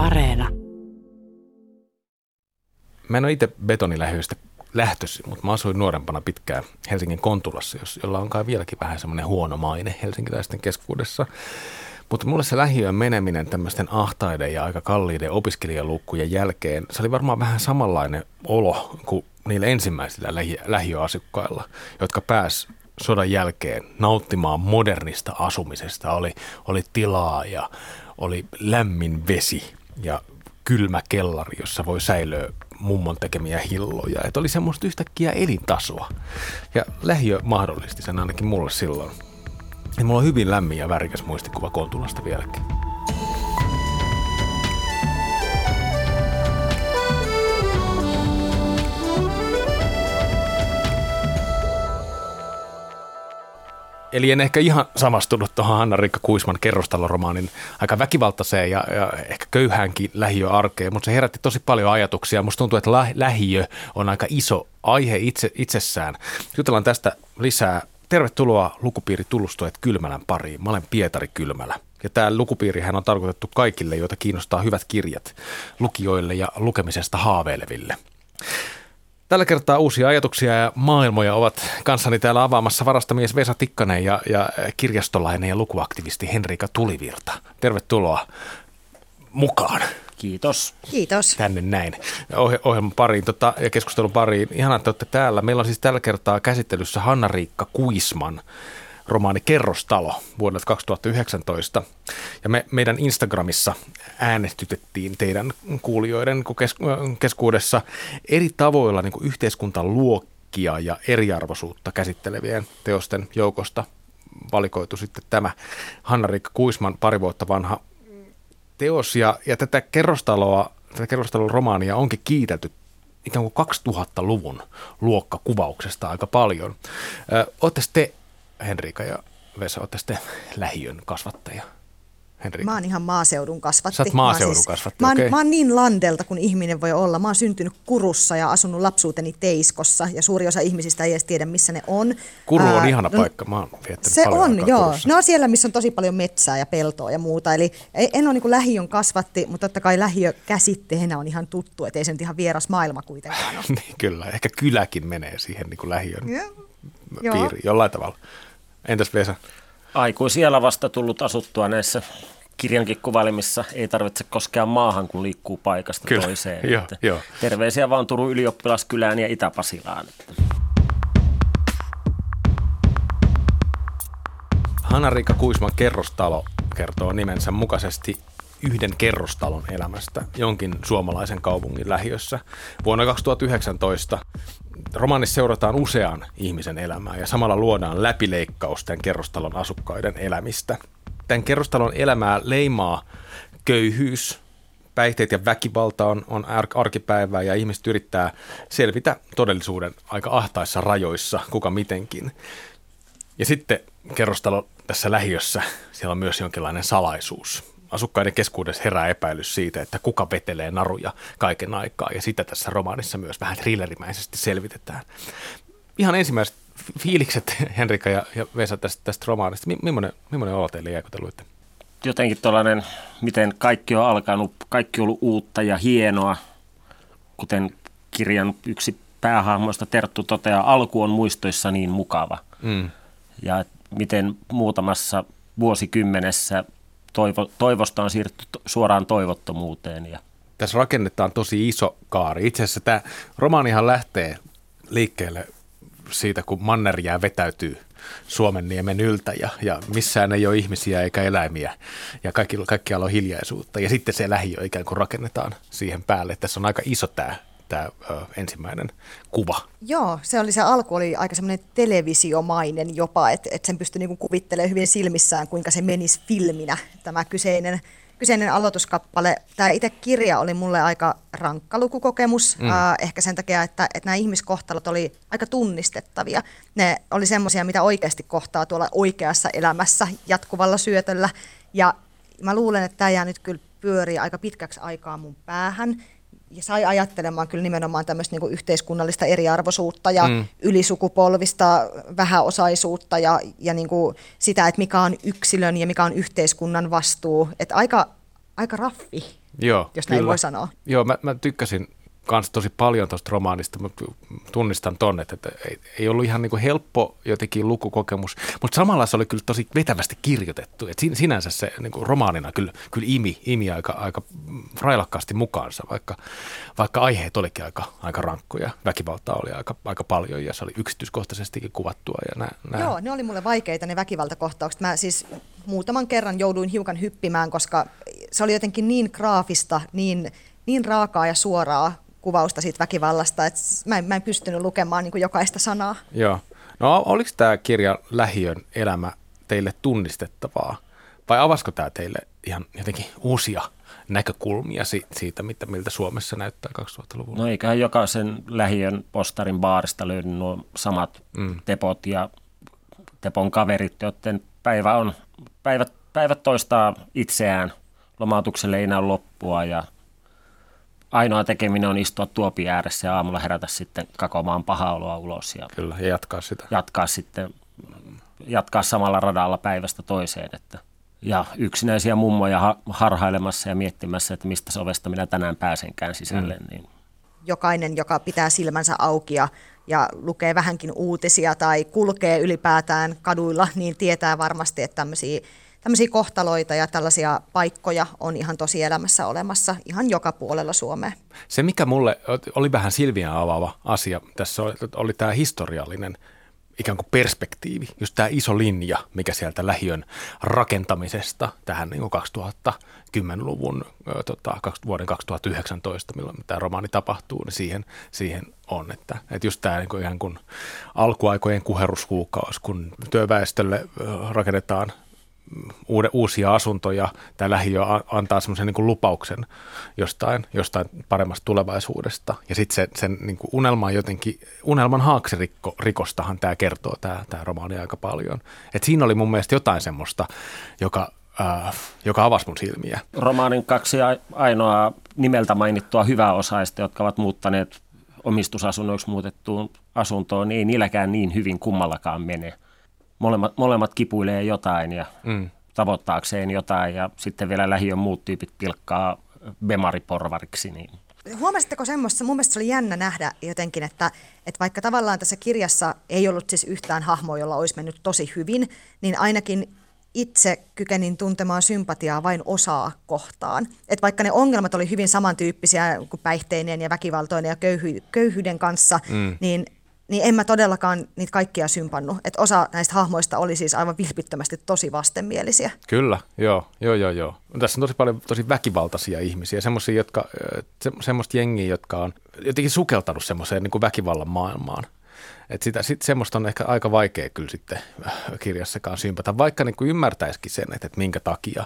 Areena. Mä en ole itse betonilähiöistä lähtöisin, mutta mä asuin nuorempana pitkään Helsingin Kontulassa, jolla on kai vieläkin vähän semmoinen huono maine helsinkiläisten keskuudessa. Mutta mulle se lähiöön meneminen tämmöisten ahtaiden ja aika kalliiden opiskelijalukkujen jälkeen, se oli varmaan vähän samanlainen olo kuin niillä ensimmäisillä lähi- lähiöasukkailla, jotka pääs sodan jälkeen nauttimaan modernista asumisesta. Oli, oli tilaa ja oli lämmin vesi ja kylmä kellari, jossa voi säilöä mummon tekemiä hilloja. Että oli semmoista yhtäkkiä elintasoa. Ja lähiö mahdollisti sen ainakin mulle silloin. Ja mulla on hyvin lämmin ja värikäs muistikuva Kontulasta vieläkin. Eli en ehkä ihan samastunut tuohon Hanna-Riikka Kuisman kerrostaloromaanin aika väkivaltaiseen ja, ja ehkä köyhäänkin lähiöarkeen, mutta se herätti tosi paljon ajatuksia. Musta tuntuu, että lähiö on aika iso aihe itse, itsessään. Jutellaan tästä lisää. Tervetuloa lukupiiri Tullustoet Kylmälän pariin. Mä olen Pietari Kylmälä. Ja tämä lukupiirihän on tarkoitettu kaikille, joita kiinnostaa hyvät kirjat, lukijoille ja lukemisesta haaveileville. Tällä kertaa uusia ajatuksia ja maailmoja ovat kanssani täällä avaamassa varastamies Vesa Tikkanen ja, ja kirjastolainen ja lukuaktivisti Henrika Tulivirta. Tervetuloa mukaan. Kiitos. Kiitos. Tänne näin oh- ohjelman pariin tota, ja keskustelun pariin. Ihan että olette täällä. Meillä on siis tällä kertaa käsittelyssä Hanna-Riikka Kuisman romaani Kerrostalo vuodelta 2019. Ja me, meidän Instagramissa äänestytettiin teidän kuulijoiden keskuudessa eri tavoilla niin yhteiskuntaluokkia ja eriarvoisuutta käsittelevien teosten joukosta valikoitu sitten tämä Hanna-Riikka Kuisman pari vuotta vanha teos. Ja, ja tätä kerrostaloa, tätä kerrostalon romaania onkin kiitelty ikään kuin 2000-luvun luokkakuvauksesta aika paljon. Oletteko te Henrika ja Vesa, olette sitten lähiön kasvattaja. Henrika. Mä oon ihan maaseudun kasvatti. Sä oot maaseudun siis, kasvatti, mä, oon, okay. mä oon niin landelta kuin ihminen voi olla. Mä oon syntynyt Kurussa ja asunut lapsuuteni Teiskossa ja suuri osa ihmisistä ei edes tiedä, missä ne on. Kuru on uh, ihana no, paikka. Mä oon Se on, joo. Kurussa. No siellä, missä on tosi paljon metsää ja peltoa ja muuta. Eli en ole niin lähiön kasvatti, mutta totta kai lähiö käsitteenä on ihan tuttu, että ei se nyt ihan vieras maailma kuitenkaan ole. niin, kyllä. Ehkä kyläkin menee siihen niin kuin lähiön piiriin jollain tavalla. Entäs Vesa? Aikuisiellä vasta tullut asuttua näissä kirjankin kuvailemissa ei tarvitse koskea maahan, kun liikkuu paikasta Kyllä, toiseen. Jo, jo. Terveisiä vaan Turun ylioppilaskylään ja Itä-Pasilaan. Hanna-Riikka Kuisman kerrostalo kertoo nimensä mukaisesti yhden kerrostalon elämästä jonkin suomalaisen kaupungin lähiössä. Vuonna 2019 romaanissa seurataan usean ihmisen elämää ja samalla luodaan läpileikkaus tämän kerrostalon asukkaiden elämistä. Tämän kerrostalon elämää leimaa köyhyys, päihteet ja väkivalta on, on arkipäivää ja ihmiset yrittää selvitä todellisuuden aika ahtaissa rajoissa, kuka mitenkin. Ja sitten kerrostalo tässä lähiössä, siellä on myös jonkinlainen salaisuus asukkaiden keskuudessa herää epäilys siitä, että kuka vetelee naruja kaiken aikaa. Ja sitä tässä romaanissa myös vähän thrillerimäisesti selvitetään. Ihan ensimmäiset fiilikset, Henrika ja, ja Vesa, tästä, tästä romaanista. Millainen, millainen olo teille jäi, kun te luitte? Jotenkin tällainen, miten kaikki on alkanut, kaikki on ollut uutta ja hienoa, kuten kirjan yksi päähahmoista Terttu toteaa, alku on muistoissa niin mukava. Mm. Ja miten muutamassa vuosikymmenessä toivo, toivosta on siirrytty suoraan toivottomuuteen. Ja. Tässä rakennetaan tosi iso kaari. Itse asiassa tämä romaanihan lähtee liikkeelle siitä, kun manner jää vetäytyy Suomen niemen yltä ja, ja missään ei ole ihmisiä eikä eläimiä ja kaikki, kaikkialla on hiljaisuutta. Ja sitten se lähiö ikään kuin rakennetaan siihen päälle. Tässä on aika iso tämä tämä ensimmäinen kuva. Joo, se oli se alku oli aika semmoinen televisiomainen jopa, että et sen pystyi niinku kuvittelemaan hyvin silmissään, kuinka se menisi filminä tämä kyseinen, kyseinen aloituskappale. Tämä itse kirja oli mulle aika rankka lukukokemus, mm. äh, ehkä sen takia, että, että nämä ihmiskohtalot oli aika tunnistettavia. Ne oli semmoisia, mitä oikeasti kohtaa tuolla oikeassa elämässä jatkuvalla syötöllä. Ja mä luulen, että tämä jää nyt kyllä pyörii aika pitkäksi aikaa mun päähän ja sai ajattelemaan kyllä nimenomaan tämmöistä niin yhteiskunnallista eriarvoisuutta ja mm. ylisukupolvista vähäosaisuutta ja, ja niin kuin sitä, että mikä on yksilön ja mikä on yhteiskunnan vastuu. Että aika, aika raffi Joo, jos näin kyllä. voi sanoa. Joo, mä, mä tykkäsin kanssa tosi paljon tuosta romaanista, mutta tunnistan tonne, että ei, ei ollut ihan niin kuin helppo jotenkin lukukokemus, mutta samalla se oli kyllä tosi vetävästi kirjoitettu. Et sinänsä se niin kuin romaanina kyllä, kyllä imi, imi aika, aika railakkaasti mukaansa, vaikka, vaikka aiheet olikin aika, aika rankkoja. Väkivaltaa oli aika, aika paljon ja se oli yksityiskohtaisestikin kuvattua. Ja nä, nä. Joo, ne oli mulle vaikeita ne väkivaltakohtaukset. Mä siis muutaman kerran jouduin hiukan hyppimään, koska se oli jotenkin niin graafista, niin, niin raakaa ja suoraa kuvausta siitä väkivallasta, että mä en, mä en pystynyt lukemaan niin kuin jokaista sanaa. Joo. No oliko tämä kirja Lähiön elämä teille tunnistettavaa? Vai avasko tämä teille ihan jotenkin uusia näkökulmia siitä, mitä, miltä Suomessa näyttää 2000-luvulla? No eiköhän jokaisen lähiön postarin baarista löydy nuo samat mm. tepot ja tepon kaverit, joiden päivä on, päivät, päivät toistaa itseään. Lomautukselle ei näy loppua ja ainoa tekeminen on istua tuopi ääressä ja aamulla herätä sitten kakomaan pahaa oloa ulos. Ja Kyllä, ja jatkaa sitä. Jatkaa sitten, jatkaa samalla radalla päivästä toiseen. Että, ja yksinäisiä mummoja harhailemassa ja miettimässä, että mistä sovesta minä tänään pääsenkään sisälle. Mm. Niin. Jokainen, joka pitää silmänsä auki ja, ja lukee vähänkin uutisia tai kulkee ylipäätään kaduilla, niin tietää varmasti, että tämmöisiä tämmöisiä kohtaloita ja tällaisia paikkoja on ihan tosi elämässä olemassa ihan joka puolella Suomea. Se, mikä mulle oli vähän silmiä avaava asia tässä oli, oli tämä historiallinen ikään kuin perspektiivi, just tämä iso linja, mikä sieltä lähiön rakentamisesta tähän niin 2010-luvun tota, vuoden 2019, milloin tämä romaani tapahtuu, niin siihen, siihen on. Että, että just tämä niin kuin ihan kuin alkuaikojen kuheruskuukausi, kun työväestölle rakennetaan uusia asuntoja. Tämä lähiö antaa semmoisen niin lupauksen jostain, jostain paremmasta tulevaisuudesta. Ja sitten se, sen niin kuin unelman jotenkin, unelman haaksirikostahan tämä kertoo, tämä, tämä romaani aika paljon. Et siinä oli mun mielestä jotain semmoista, joka, äh, joka avasi mun silmiä. Romaanin kaksi ainoa nimeltä mainittua hyvää osaista, jotka ovat muuttaneet omistusasunnoiksi muutettuun asuntoon, niin ei niilläkään niin hyvin kummallakaan mene molemmat, molemmat kipuilee jotain ja mm. tavoittaakseen jotain ja sitten vielä lähiön muut tyypit pilkkaa bemariporvariksi. Niin. Huomasitteko semmoista, mun mielestä se oli jännä nähdä jotenkin, että, että vaikka tavallaan tässä kirjassa ei ollut siis yhtään hahmoa, jolla olisi mennyt tosi hyvin, niin ainakin itse kykenin tuntemaan sympatiaa vain osaa kohtaan. Et vaikka ne ongelmat oli hyvin samantyyppisiä kuin päihteinen ja väkivaltoinen ja köyhy, köyhyyden kanssa, mm. niin niin en mä todellakaan niitä kaikkia sympannut. Että osa näistä hahmoista oli siis aivan vilpittömästi tosi vastenmielisiä. Kyllä, joo, joo, joo, joo. Tässä on tosi paljon tosi väkivaltaisia ihmisiä, semmoisia, jotka, se, semmoista jengiä, jotka on jotenkin sukeltanut semmoiseen niin kuin väkivallan maailmaan. Et sitä, sit semmoista on ehkä aika vaikea kyllä sitten äh, kirjassakaan sympata, vaikka niin kuin ymmärtäisikin sen, että, että minkä takia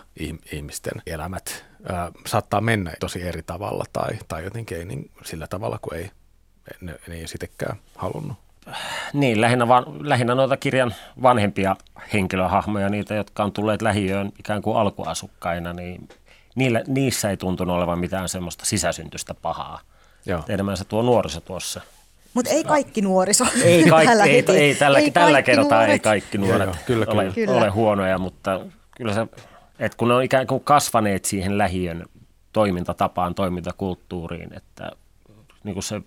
ihmisten elämät ää, saattaa mennä tosi eri tavalla tai, tai jotenkin ei niin sillä tavalla kuin ei ne ei sitekään halunnut. Niin, lähinnä, van, lähinnä noita kirjan vanhempia henkilöhahmoja, niitä, jotka on tulleet lähiöön ikään kuin alkuasukkaina, niin niillä, niissä ei tuntunut olevan mitään semmoista sisäsyntystä pahaa. Joo. Enemmän se tuo nuoriso tuossa. Mutta ei kaikki nuoriso. Ei, kaikki, tällä, ei, ei, tällä, ei tällä kertaa nuoret. ei kaikki nuoret joo, joo, kyllä, ole, kyllä. ole huonoja, mutta kyllä se, että kun ne on ikään kuin kasvaneet siihen lähiön toimintatapaan, toimintakulttuuriin, että niin kuin se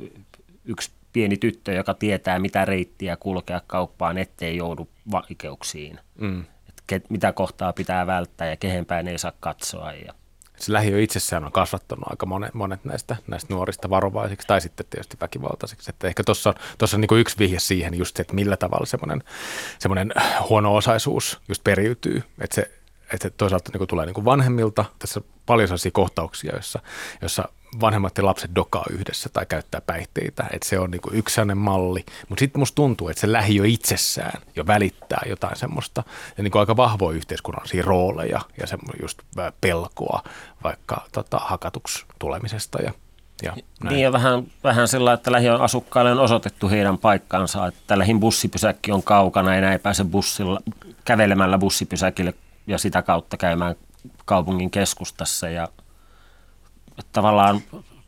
yksi pieni tyttö, joka tietää, mitä reittiä kulkea kauppaan, ettei joudu vaikeuksiin. Mm. Et mitä kohtaa pitää välttää ja kehen päin ei saa katsoa. Ja. Se lähiö itsessään on kasvattanut aika monet, monet näistä, näistä nuorista varovaisiksi tai sitten tietysti väkivaltaisiksi. Että ehkä tuossa on, tossa on niin yksi vihje siihen just se, että millä tavalla semmoinen, semmoinen huono-osaisuus just periytyy. Että se, että se toisaalta niin tulee niin vanhemmilta. Tässä on paljon sellaisia kohtauksia, joissa, joissa vanhemmat ja lapset dokaa yhdessä tai käyttää päihteitä. Että se on niin yksi sellainen malli. Mutta sitten musta tuntuu, että se lähiö itsessään jo välittää jotain semmoista ja niin aika vahvoja yhteiskunnallisia rooleja ja just pelkoa vaikka tota, hakatuksi tulemisesta ja ja näin. Niin ja vähän, vähän sillä, että lähiön asukkaille on osoitettu heidän paikkansa, että lähin bussipysäkki on kaukana, enää ei pääse bussilla, kävelemällä bussipysäkille ja sitä kautta käymään kaupungin keskustassa ja tavallaan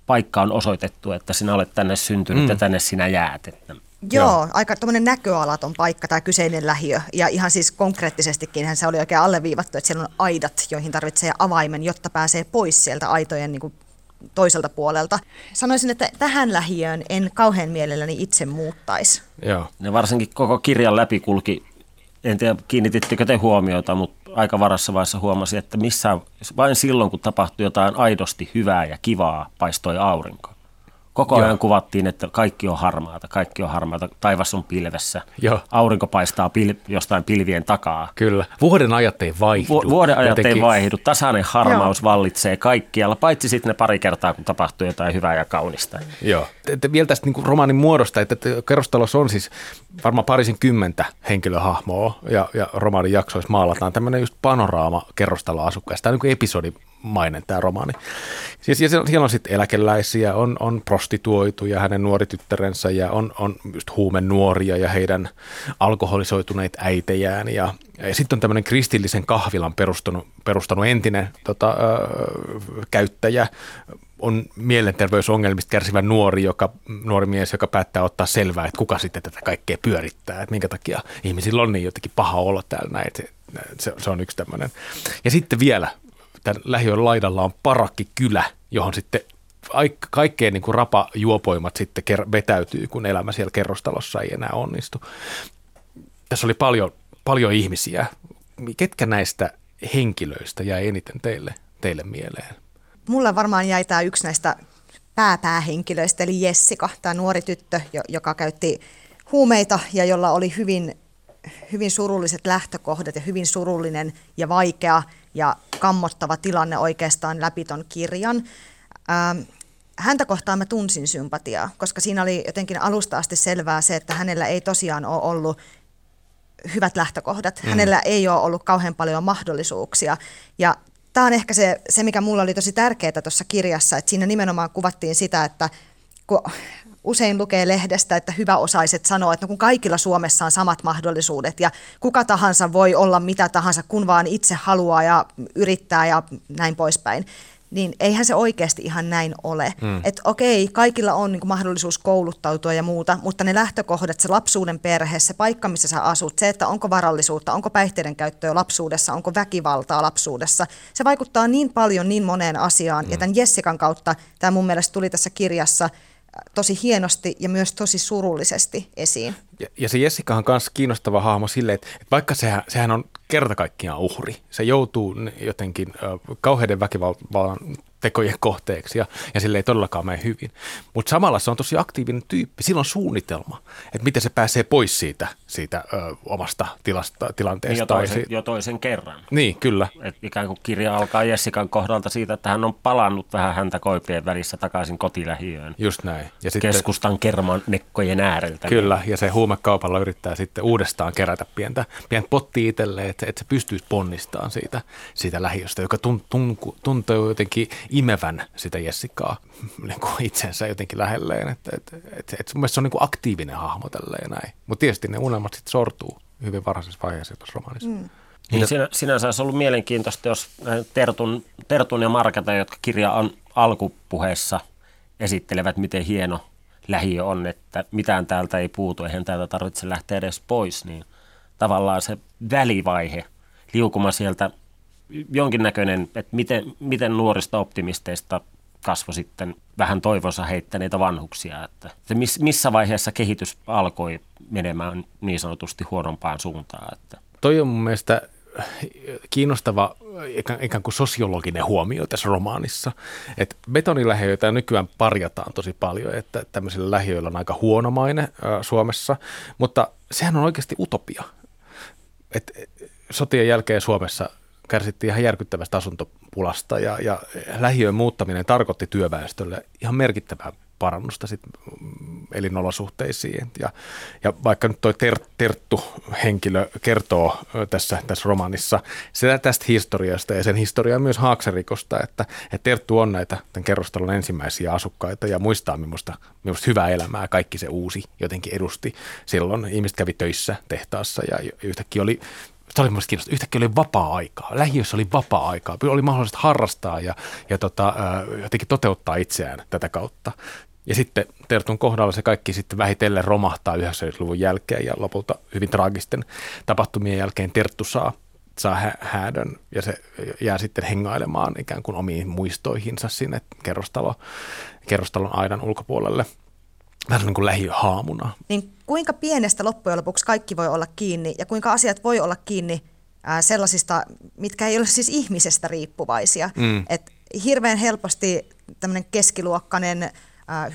paikka on osoitettu, että sinä olet tänne syntynyt mm. ja tänne sinä jäät. Että Joo, Joo. aika tuommoinen näköalaton paikka tämä kyseinen lähiö. Ja ihan siis konkreettisestikin se oli oikein alleviivattu, että siellä on aidat, joihin tarvitsee avaimen, jotta pääsee pois sieltä aitojen niin kuin toiselta puolelta. Sanoisin, että tähän lähiöön en kauhean mielelläni itse muuttaisi. Joo. Ja varsinkin koko kirjan läpikulki, en tiedä kiinnitittekö te huomiota, mutta aika varassa vaiheessa huomasi, että missään, vain silloin kun tapahtui jotain aidosti hyvää ja kivaa, paistoi aurinko. Koko ajan Joo. kuvattiin, että kaikki on harmaata, kaikki on harmaata, taivas on pilvessä, Joo. aurinko paistaa pil- jostain pilvien takaa. Kyllä, vuoden ajat ei vaihdu. Vu- vuoden ajat jotenkin. ei vaihdu, tasainen harmaus Joo. vallitsee kaikkialla, paitsi sitten ne pari kertaa, kun tapahtuu jotain hyvää ja kaunista. Joo, että vielä tästä niin romaanin muodosta, että kerrostalossa on siis varmaan parisin kymmentä henkilöhahmoa ja, ja romaanin jaksoissa maalataan tämmöinen just panoraama kerrostaloasukkaista, tämä on niin episodi mainen tämä romaani. Siis, ja siellä on sitten eläkeläisiä, on, on prostituoituja, hänen nuori tyttärensä ja on, on just nuoria ja heidän alkoholisoituneet äitejään. Ja, ja sitten on tämmöinen kristillisen kahvilan perustanut, perustanut entinen tota, ö, käyttäjä, on mielenterveysongelmista kärsivä nuori, joka, nuori mies, joka päättää ottaa selvää, että kuka sitten tätä kaikkea pyörittää, että minkä takia ihmisillä on niin jotenkin paha olla täällä näin. Se, se on yksi tämmöinen. Ja sitten vielä tämän lähiön laidalla on parakkikylä, johon sitten kaikkein niin kuin rapajuopoimat sitten vetäytyy, kun elämä siellä kerrostalossa ei enää onnistu. Tässä oli paljon, paljon ihmisiä. Ketkä näistä henkilöistä jäi eniten teille, teille mieleen? Mulla varmaan jäi tämä yksi näistä pääpäähenkilöistä, eli Jessica, tämä nuori tyttö, joka käytti huumeita ja jolla oli hyvin, hyvin surulliset lähtökohdat ja hyvin surullinen ja vaikea ja kammottava tilanne oikeastaan läpi ton kirjan. Ähm, häntä kohtaan mä tunsin sympatiaa, koska siinä oli jotenkin alusta asti selvää se, että hänellä ei tosiaan ole ollut hyvät lähtökohdat. Mm. Hänellä ei ole ollut kauhean paljon mahdollisuuksia. Ja tämä on ehkä se, se, mikä mulla oli tosi tärkeää tuossa kirjassa, että siinä nimenomaan kuvattiin sitä, että kun usein lukee lehdestä, että hyväosaiset sanoo, että no kun kaikilla Suomessa on samat mahdollisuudet ja kuka tahansa voi olla mitä tahansa, kun vaan itse haluaa ja yrittää ja näin poispäin. Niin eihän se oikeasti ihan näin ole. Mm. Että okei, kaikilla on niin mahdollisuus kouluttautua ja muuta, mutta ne lähtökohdat, se lapsuuden perhe, se paikka, missä sä asut, se, että onko varallisuutta, onko päihteiden käyttöä lapsuudessa, onko väkivaltaa lapsuudessa, se vaikuttaa niin paljon niin moneen asiaan. Mm. Ja tämän Jessikan kautta tämä mun mielestä tuli tässä kirjassa – tosi hienosti ja myös tosi surullisesti esiin. Ja, ja se Jessica on myös kiinnostava hahmo sille, että, että vaikka sehän, sehän on kerta kaikkiaan uhri, se joutuu jotenkin äh, kauheiden väkivallan tekojen kohteeksi ja, ja sille ei todellakaan mene hyvin. Mutta samalla se on tosi aktiivinen tyyppi. Sillä on suunnitelma, että miten se pääsee pois siitä, siitä ö, omasta tilasta, tilanteesta. Jo toisen, jo toisen kerran. Niin, kyllä. Et ikään kuin kirja alkaa Jessikan kohdalta siitä, että hän on palannut vähän häntä koipien välissä takaisin kotilähiöön. Just näin. Ja sitten, Keskustan kerman nekkojen ääreltä. Kyllä, ja se huumekaupalla yrittää sitten uudestaan kerätä pientä, pientä potti itselleen, että, että se pystyisi ponnistamaan siitä, siitä lähiöstä, joka tun, tun, tuntuu jotenkin imevän sitä Jessikaa niin kuin itsensä jotenkin lähelleen. Että, et, et, et mun mielestä se on niin kuin aktiivinen hahmo tälleen näin. Mutta tietysti ne unelmat sitten sortuu hyvin varhaisessa vaiheessa tuossa romaanissa. Mm. Niin sinä, sinänsä olisi ollut mielenkiintoista, jos Tertun, Tertun ja Marketa, jotka kirja on alkupuheessa esittelevät, miten hieno lähiö on, että mitään täältä ei puutu, eihän täältä tarvitse lähteä edes pois, niin tavallaan se välivaihe, liukuma sieltä jonkinnäköinen, että miten, miten nuorista optimisteista kasvoi sitten vähän toivonsa heittäneitä vanhuksia, että missä vaiheessa kehitys alkoi menemään niin sanotusti huonompaan suuntaan. Että. Toi on mun mielestä kiinnostava ikään kuin sosiologinen huomio tässä romaanissa. Että betonilähiöitä nykyään parjataan tosi paljon, että tämmöisillä lähiöillä on aika huono maine Suomessa, mutta sehän on oikeasti utopia. Et sotien jälkeen Suomessa kärsittiin ihan järkyttävästä asuntopulasta ja, ja lähiön muuttaminen tarkoitti työväestölle ihan merkittävää parannusta sit elinolosuhteisiin. Ja, ja vaikka nyt toi ter, Terttu-henkilö kertoo tässä, tässä romanissa sitä tästä historiasta ja sen historiaa myös Haakserikosta, että, että Terttu on näitä tämän kerrostalon ensimmäisiä asukkaita ja muistaa minusta, minusta hyvää elämää kaikki se uusi jotenkin edusti. Silloin ihmiset kävi töissä tehtaassa ja yhtäkkiä oli se oli minusta kiinnostavaa. Yhtäkkiä oli vapaa-aikaa. Lähiössä oli vapaa-aikaa. Oli mahdollista harrastaa ja, ja tota, jotenkin toteuttaa itseään tätä kautta. Ja sitten Tertun kohdalla se kaikki sitten vähitellen romahtaa 90-luvun jälkeen ja lopulta hyvin traagisten tapahtumien jälkeen Terttu saa, saa hä- häädön ja se jää sitten hengailemaan ikään kuin omiin muistoihinsa sinne kerrostalo, kerrostalon aidan ulkopuolelle vähän niin kuin lähihaamuna. Niin kuinka pienestä loppujen lopuksi kaikki voi olla kiinni ja kuinka asiat voi olla kiinni ää, sellaisista, mitkä ei ole siis ihmisestä riippuvaisia. Mm. Et hirveän helposti tämmöinen keskiluokkainen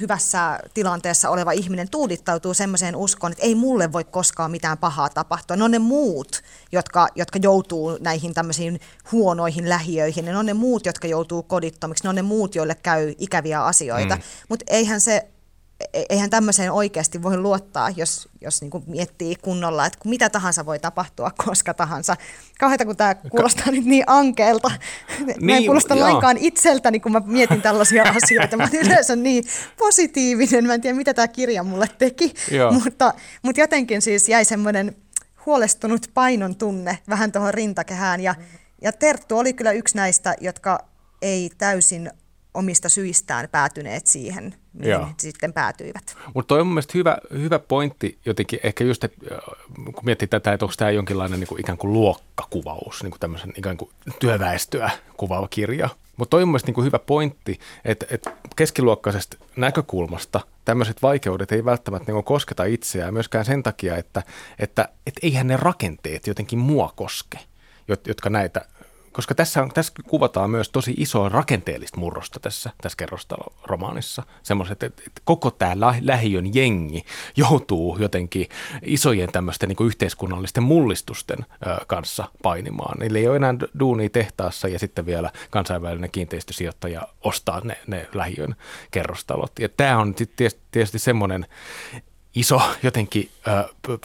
hyvässä tilanteessa oleva ihminen tuudittautuu semmoiseen uskoon, että ei mulle voi koskaan mitään pahaa tapahtua. Ne on ne muut, jotka, jotka joutuu näihin tämmöisiin huonoihin lähiöihin. Ne on ne muut, jotka joutuu kodittomiksi. Ne on ne muut, joille käy ikäviä asioita. Mm. Mutta eihän se eihän tämmöiseen oikeasti voi luottaa, jos, jos niin kuin miettii kunnolla, että mitä tahansa voi tapahtua koska tahansa. Kauheita, kun tämä kuulostaa Ka- nyt niin ankeelta. Niin, mä en kuulosta joo. lainkaan itseltäni, kun mä mietin tällaisia asioita. Mä yleensä niin positiivinen. Mä en tiedä, mitä tämä kirja mulle teki. Mutta, mutta jotenkin siis jäi semmoinen huolestunut painon tunne vähän tuohon rintakehään. Ja, ja Terttu oli kyllä yksi näistä, jotka ei täysin omista syistään päätyneet siihen, mihin Joo. sitten päätyivät. Mutta toi on mun hyvä, hyvä pointti jotenkin, ehkä just, äh, kun miettii tätä, että onko tämä jonkinlainen niin kuin ikään kuin luokkakuvaus, niin kuin tämmöisen ikään kuin työväestöä kuvaava kirja. Mutta toi on mun niin kuin hyvä pointti, että, että keskiluokkaisesta näkökulmasta tämmöiset vaikeudet ei välttämättä niin kosketa itseään myöskään sen takia, että, että, että eihän ne rakenteet jotenkin mua koske jotka näitä koska tässä, on, tässä kuvataan myös tosi isoa rakenteellista murrosta tässä, tässä kerrostalo-romaanissa. Semmoiset, että, että koko tämä lähiön jengi joutuu jotenkin isojen tämmöisten niin yhteiskunnallisten mullistusten ö, kanssa painimaan. Niillä ei ole enää duunia tehtaassa ja sitten vielä kansainvälinen kiinteistösijoittaja ostaa ne, ne lähiön kerrostalot. Ja tämä on tietysti, semmoinen iso jotenkin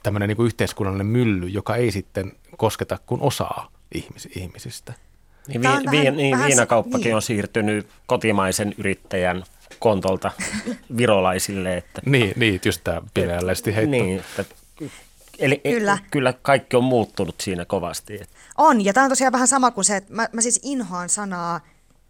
tämmöinen niin yhteiskunnallinen mylly, joka ei sitten kosketa kuin osaa ihmis, ihmisistä. Niin, vi, vi, niin viinakauppakin niin. on siirtynyt kotimaisen yrittäjän kontolta virolaisille. Että, niin, niin, just tämä pimeällisesti heitto. Niin, että, eli e- kyllä. kyllä kaikki on muuttunut siinä kovasti. On, ja tämä on tosiaan vähän sama kuin se, että mä, mä siis inhoan sanaa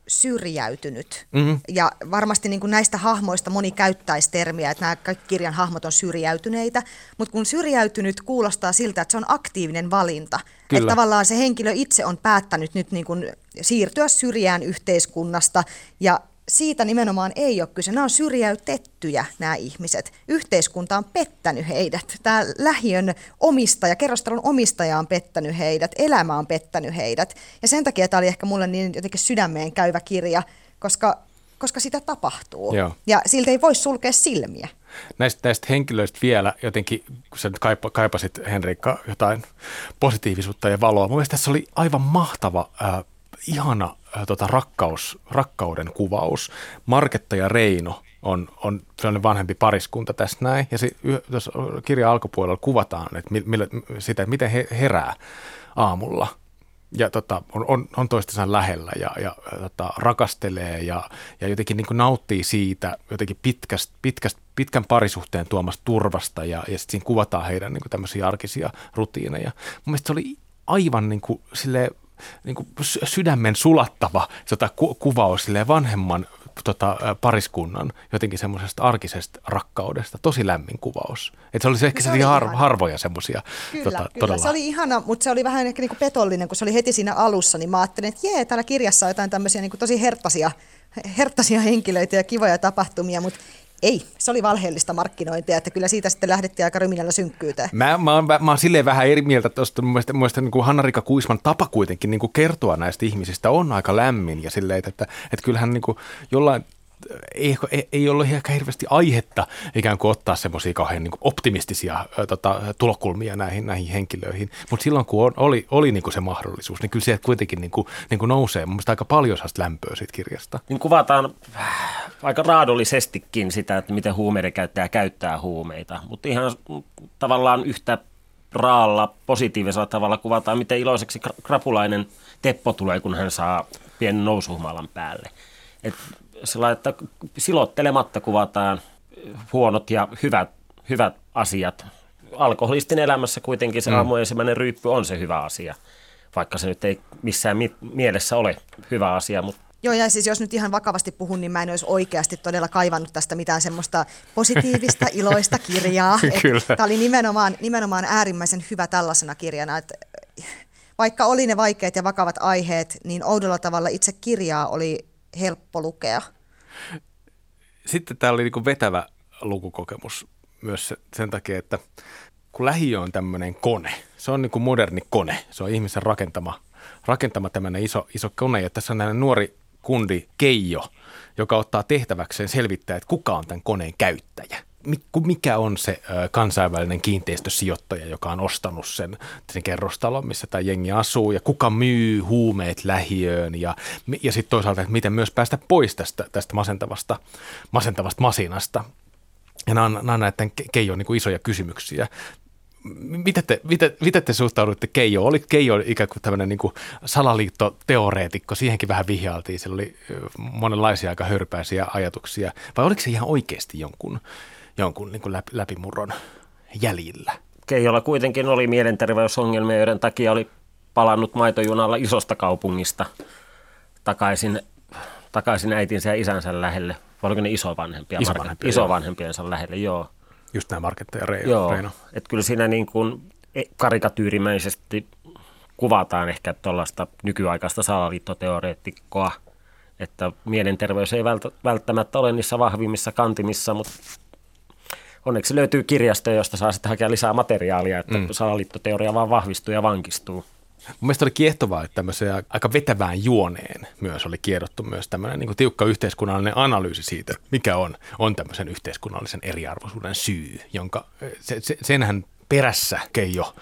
syrjäytynyt. Mm-hmm. Ja varmasti niin kuin näistä hahmoista moni käyttäisi termiä, että nämä kaikki kirjan hahmot on syrjäytyneitä, mutta kun syrjäytynyt kuulostaa siltä, että se on aktiivinen valinta. Kyllä. Että tavallaan se henkilö itse on päättänyt nyt niin kuin siirtyä syrjään yhteiskunnasta ja siitä nimenomaan ei ole kyse. Nämä on syrjäytettyjä nämä ihmiset. Yhteiskunta on pettänyt heidät. Tämä lähiön omistaja, kerrostalon omistaja on pettänyt heidät. Elämä on pettänyt heidät. Ja sen takia tämä oli ehkä mulle niin jotenkin sydämeen käyvä kirja, koska, koska sitä tapahtuu. Joo. Ja siltä ei voi sulkea silmiä. Näistä, näistä henkilöistä vielä jotenkin, kun sä nyt kaipa, kaipasit Henrikka jotain positiivisuutta ja valoa. Mun mielestä tässä oli aivan mahtava äh, ihana tota, rakkaus, rakkauden kuvaus. Marketta ja Reino on, on sellainen vanhempi pariskunta tässä näin. Ja se, tuossa kirjan alkupuolella kuvataan että millä, sitä, että miten he herää aamulla. Ja tota, on, on, on toistensa lähellä ja, ja tota, rakastelee ja, ja jotenkin niin nauttii siitä jotenkin pitkäst, pitkäst, pitkän parisuhteen tuomasta turvasta ja, ja sitten siinä kuvataan heidän niin tämmöisiä arkisia rutiineja. Mun mielestä se oli aivan niin kuin, silleen, niin kuin sydämen sulattava tota, ku, kuvaus vanhemman tota, pariskunnan jotenkin semmoisesta arkisesta rakkaudesta. Tosi lämmin kuvaus. Et se olisi ehkä se oli har, harvoja semmoisia. Kyllä, tota, kyllä. Todella. se oli ihana, mutta se oli vähän ehkä niinku petollinen, kun se oli heti siinä alussa, niin mä ajattelin, että jee, täällä kirjassa on jotain tämmöisiä niinku tosi herttaisia, herttaisia henkilöitä ja kivoja tapahtumia, mutta ei, se oli valheellista markkinointia, että kyllä siitä sitten lähdettiin aika ryminällä synkkyyteen. Mä, mä, oon, mä, mä oon silleen vähän eri mieltä tuosta, mun mielestä, mielestä niin kuin Hanna-Rika Kuisman tapa kuitenkin niin kuin kertoa näistä ihmisistä on aika lämmin ja silleen, että, että kyllähän niin kuin jollain ei, ei, ollut ehkä hirveästi aihetta ikään kuin ottaa semmoisia kauhean niin optimistisia tota, tulokulmia näihin, näihin henkilöihin. Mutta silloin kun on, oli, oli niin kuin se mahdollisuus, niin kyllä sieltä kuitenkin niin kuin, niin kuin nousee mun aika paljon sellaista lämpöä siitä kirjasta. Niin kuvataan aika raadollisestikin sitä, että miten huumeiden käyttäjä käyttää huumeita, mutta ihan tavallaan yhtä raalla positiivisella tavalla kuvataan, miten iloiseksi krapulainen Teppo tulee, kun hän saa pienen nousuhumalan päälle. Et sillä että silottelematta kuvataan huonot ja hyvät, hyvät asiat. Alkoholistin elämässä kuitenkin se mm. aamu ensimmäinen ryyppy on se hyvä asia, vaikka se nyt ei missään mi- mielessä ole hyvä asia, mutta Joo, ja siis jos nyt ihan vakavasti puhun, niin mä en olisi oikeasti todella kaivannut tästä mitään semmoista positiivista, iloista kirjaa. Tämä oli nimenomaan, nimenomaan äärimmäisen hyvä tällaisena kirjana, että vaikka oli ne vaikeat ja vakavat aiheet, niin oudolla tavalla itse kirjaa oli helppo lukea. Sitten tämä oli niin vetävä lukukokemus myös sen takia, että kun lähiö on tämmöinen kone, se on niin kuin moderni kone, se on ihmisen rakentama, rakentama tämmöinen iso, iso kone, ja tässä on näinen nuori kundi Keijo, joka ottaa tehtäväkseen selvittää, että kuka on tämän koneen käyttäjä. Mikä on se kansainvälinen kiinteistösijoittaja, joka on ostanut sen, sen kerrostalon, missä tämä jengi asuu, ja kuka myy huumeet lähiöön, ja, ja sitten toisaalta, että miten myös päästä pois tästä, tästä masentavasta, masentavasta masinasta. Ja nämä on, nämä on näiden Keijon niin isoja kysymyksiä miten te, miten, miten te suhtaudutte Keijo? Olit Keijo ikään kuin tämmöinen niin kuin salaliittoteoreetikko? Siihenkin vähän vihjailtiin. Sillä oli monenlaisia aika hörpäisiä ajatuksia. Vai oliko se ihan oikeasti jonkun, jonkun niin kuin läpi, läpimurron jäljillä? Keijolla kuitenkin oli mielenterveysongelmia, joiden takia oli palannut maitojunalla isosta kaupungista takaisin, takaisin äitinsä ja isänsä lähelle. Vai oliko ne isovanhempia? Isovanhempia, isovanhempiensa lähelle, joo. Just nämä Marketta ja Reino. Joo, että kyllä siinä niin kuin e, karikatyyrimäisesti kuvataan ehkä tuollaista nykyaikaista salaliittoteoreetikkoa, että mielenterveys ei välttämättä ole niissä vahvimmissa kantimissa, mutta onneksi löytyy kirjastoja, josta saa sitten hakea lisää materiaalia, että mm. salaliittoteoria vaan vahvistuu ja vankistuu. Mun mielestä oli kiehtovaa, että tämmöiseen aika vetävään juoneen myös oli kiedottu myös tämmöinen niin tiukka yhteiskunnallinen analyysi siitä, mikä on, on tämmöisen yhteiskunnallisen eriarvoisuuden syy, jonka se, se, senhän perässä Keijo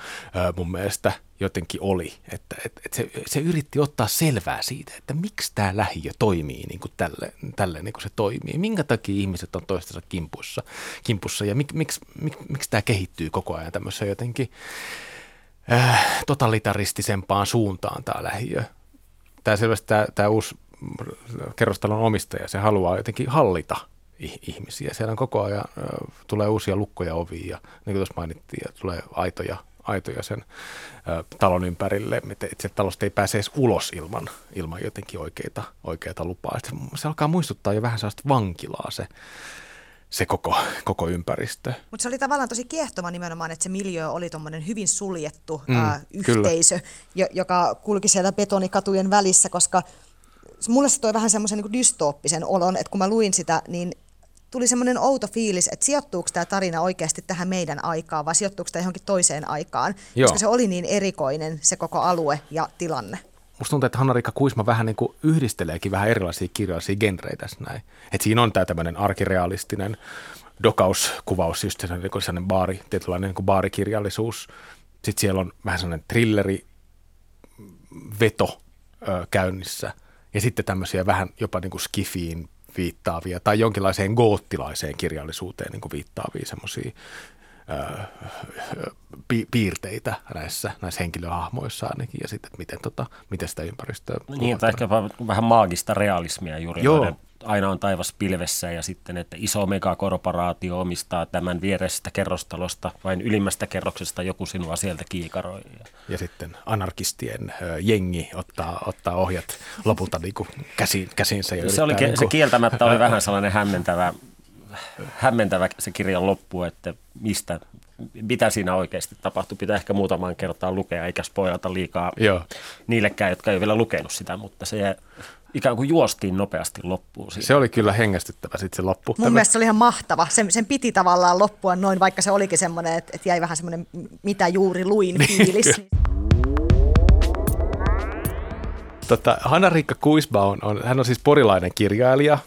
mun mielestä jotenkin oli, että, että, että se, se yritti ottaa selvää siitä, että miksi tämä lähiö toimii niin kuin tälle, tälle niin kuin se toimii, minkä takia ihmiset on toistensa kimpussa, kimpussa ja mik, miksi, mik, miksi tämä kehittyy koko ajan tämmöisessä jotenkin äh, totalitaristisempaan suuntaan tämä lähiö. Tämä selvästi tämä, tämä uusi kerrostalon omistaja, se haluaa jotenkin hallita ihmisiä. Siellä on koko ajan tulee uusia lukkoja oviin ja niin kuin tuossa mainittiin, ja tulee aitoja, aitoja sen talon ympärille, että se talosta ei pääse edes ulos ilman, ilman jotenkin oikeita, oikeita lupaa. Se, se alkaa muistuttaa jo vähän sellaista vankilaa se, se koko, koko ympäristö. Mutta se oli tavallaan tosi kiehtova nimenomaan, että se miljö oli tuommoinen hyvin suljettu mm, ää, yhteisö, jo, joka kulki siellä betonikatujen välissä, koska mulle se toi vähän semmoisen niin dystooppisen olon, että kun mä luin sitä, niin tuli semmoinen outo fiilis, että sijoittuuko tämä tarina oikeasti tähän meidän aikaan vai sijoittuuko tämä johonkin toiseen aikaan, Joo. koska se oli niin erikoinen se koko alue ja tilanne musta tuntuu, että Hanna-Riikka Kuisma vähän niin kuin yhdisteleekin vähän erilaisia kirjallisia genreitä tässä näin. Että siinä on tämä tämmöinen arkirealistinen dokauskuvaus, just sellainen, niin sellainen baari, tietynlainen niin baarikirjallisuus. Sitten siellä on vähän sellainen trilleri, veto ö, käynnissä. Ja sitten tämmöisiä vähän jopa niin kuin skifiin viittaavia tai jonkinlaiseen goottilaiseen kirjallisuuteen niin kuin viittaavia semmoisia pi- piirteitä näissä, näissä henkilöhahmoissa ainakin, ja sitten, miten, tota, miten sitä ympäristöä Niin, tai ehkä vähän maagista realismia juuri, Joo. Aina on taivas pilvessä, ja sitten, että iso megakorporaatio omistaa tämän viereisestä kerrostalosta, vain ylimmästä kerroksesta joku sinua sieltä kiikaroi. Ja sitten anarkistien jengi ottaa, ottaa ohjat lopulta niin kuin käsi, käsinsä. Ja se, oli, niin kuin... se kieltämättä oli vähän sellainen hämmentävä hämmentävä se kirjan loppu, että mistä, mitä siinä oikeasti tapahtui. Pitää ehkä muutaman kertaa lukea, eikä spoilata liikaa Joo. niillekään, jotka ei vielä lukenut sitä, mutta se ikään kuin juostiin nopeasti loppuun. Siitä. Se oli kyllä hengästyttävä sitten se loppu. Mun Tämä... mielestä se oli ihan mahtava. Sen, sen piti tavallaan loppua noin, vaikka se olikin semmoinen, että, että jäi vähän semmoinen mitä juuri luin fiilis. Tota, Hanna-Riikka Kuisba on, on, hän on siis porilainen kirjailija,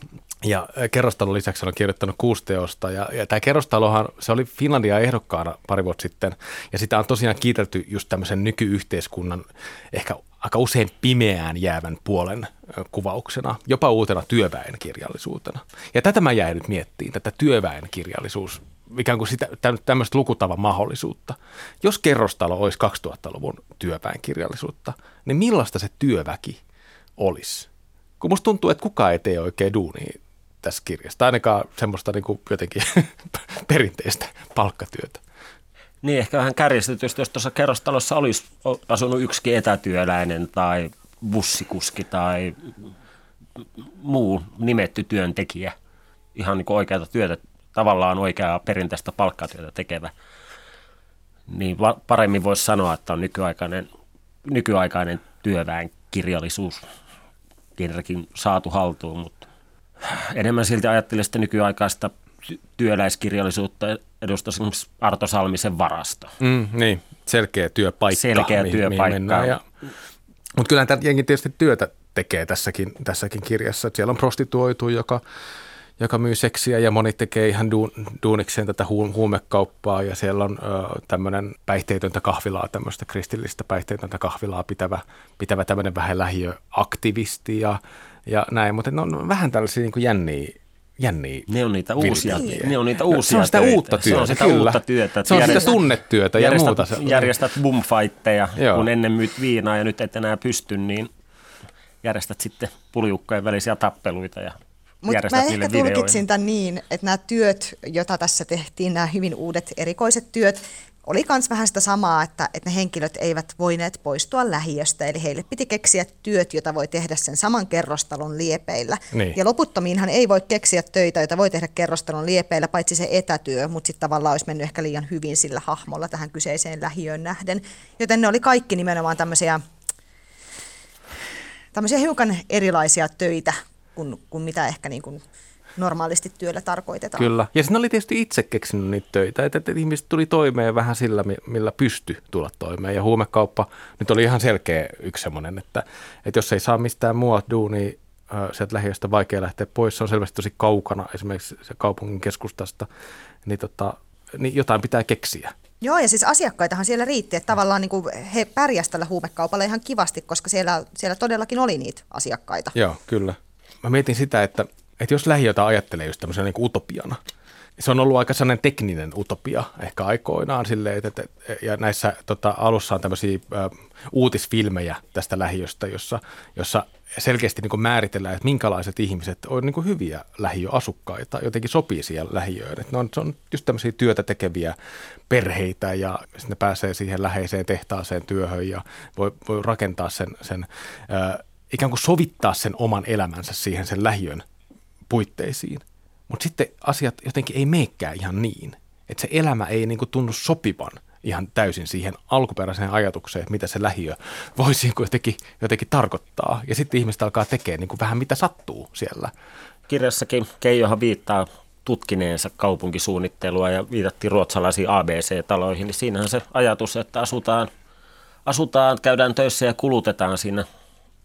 ja kerrostalon lisäksi on kirjoittanut kuusi teosta. Ja, ja tämä kerrostalohan, se oli Finlandia ehdokkaana pari vuotta sitten. Ja sitä on tosiaan kiitelty just tämmöisen nykyyhteiskunnan ehkä aika usein pimeään jäävän puolen kuvauksena, jopa uutena työväen kirjallisuutena. Ja tätä mä jäin nyt miettiin, tätä työväen kirjallisuus, ikään kuin sitä, tämmöistä lukutavan mahdollisuutta. Jos kerrostalo olisi 2000-luvun työväen kirjallisuutta, niin millaista se työväki olisi? Kun musta tuntuu, että kukaan ei tee oikein duunia tässä kirjasta, ainakaan semmoista niin kuin jotenkin perinteistä palkkatyötä. Niin, ehkä vähän kärjistetysti, jos tuossa kerrostalossa olisi asunut yksi etätyöläinen tai bussikuski tai muu nimetty työntekijä, ihan niin kuin oikeata työtä, tavallaan oikeaa perinteistä palkkatyötä tekevä, niin paremmin voisi sanoa, että on nykyaikainen, nykyaikainen työväen kirjallisuus tietenkin saatu haltuun, mutta enemmän silti ajattelin sitä nykyaikaista työläiskirjallisuutta edustaa esimerkiksi Arto Salmisen varasto. Mm, niin, selkeä työpaikka. Selkeä mihin, työpaikka. Mihin ja... Mutta kyllä tämä jengi tietysti työtä tekee tässäkin, tässäkin kirjassa. Et siellä on prostituoitu, joka, joka myy seksiä ja moni tekee ihan duun, duunikseen tätä hu, huumekauppaa ja siellä on tämmöinen päihteetöntä kahvilaa, tämmöistä kristillistä päihteetöntä kahvilaa pitävä, pitävä tämmöinen vähän lähiöaktivisti ja, ja näin, mutta ne on vähän tällaisia niin kuin jänniä jänniä. Ne on niitä uusia, ne on niitä uusia Se on sitä töitä. uutta työtä, Se on sitä kyllä. uutta työtä. Se on sitä tunnetyötä ja järjestät, muuta. Järjestät bumfightteja, kun ennen myyt viinaa ja nyt et enää pysty, niin järjestät sitten puljukkojen välisiä tappeluita ja mutta mä ehkä tulkitsin tämän niin, että nämä työt, joita tässä tehtiin, nämä hyvin uudet erikoiset työt, myös vähän sitä samaa, että, että ne henkilöt eivät voineet poistua lähiöstä, eli heille piti keksiä työt, joita voi tehdä sen saman kerrostalon liepeillä. Niin. Ja loputtomiinhan ei voi keksiä töitä, joita voi tehdä kerrostalon liepeillä, paitsi se etätyö, mutta sitten tavallaan olisi mennyt ehkä liian hyvin sillä hahmolla tähän kyseiseen lähiöön nähden. Joten ne oli kaikki nimenomaan tämmöisiä, tämmöisiä hiukan erilaisia töitä kuin, kuin mitä ehkä niin kuin normaalisti työllä tarkoitetaan. Kyllä. Ja siinä oli tietysti itse keksinyt niitä töitä, että, että ihmiset tuli toimeen vähän sillä, millä pysty tulla toimeen. Ja huumekauppa nyt oli ihan selkeä yksi semmoinen, että, että jos ei saa mistään muuta duunia sieltä lähiöstä vaikea lähteä pois, se on selvästi tosi kaukana esimerkiksi se kaupungin keskustasta, niin, tota, niin jotain pitää keksiä. Joo, ja siis asiakkaitahan siellä riitti, että tavallaan niin kuin he pärjäsivät tällä huumekaupalla ihan kivasti, koska siellä, siellä todellakin oli niitä asiakkaita. Joo, kyllä. Mä mietin sitä, että että jos lähiötä ajattelee just tämmöisenä niin utopiana, se on ollut aika sellainen tekninen utopia ehkä aikoinaan silleen, että, ja näissä tota, alussa on tämmöisiä ä, uutisfilmejä tästä lähiöstä, jossa, jossa selkeästi niin määritellään, että minkälaiset ihmiset on niin hyviä lähiöasukkaita, jotenkin sopii siellä lähiöön. Että ne on, se on just tämmöisiä työtä tekeviä perheitä ja sitten ne pääsee siihen läheiseen tehtaaseen työhön ja voi, voi rakentaa sen, sen ä, ikään kuin sovittaa sen oman elämänsä siihen sen lähiön puitteisiin. Mutta sitten asiat jotenkin ei meekään ihan niin, että se elämä ei niinku tunnu sopivan ihan täysin siihen alkuperäiseen ajatukseen, mitä se lähiö voisi niinku jotenkin, jotenkin tarkoittaa. Ja sitten ihmiset alkaa tekemään niinku vähän mitä sattuu siellä. Kirjassakin Keijohan viittaa tutkineensa kaupunkisuunnittelua ja viitattiin ruotsalaisiin ABC-taloihin, niin siinähän se ajatus, että asutaan, asutaan, käydään töissä ja kulutetaan siinä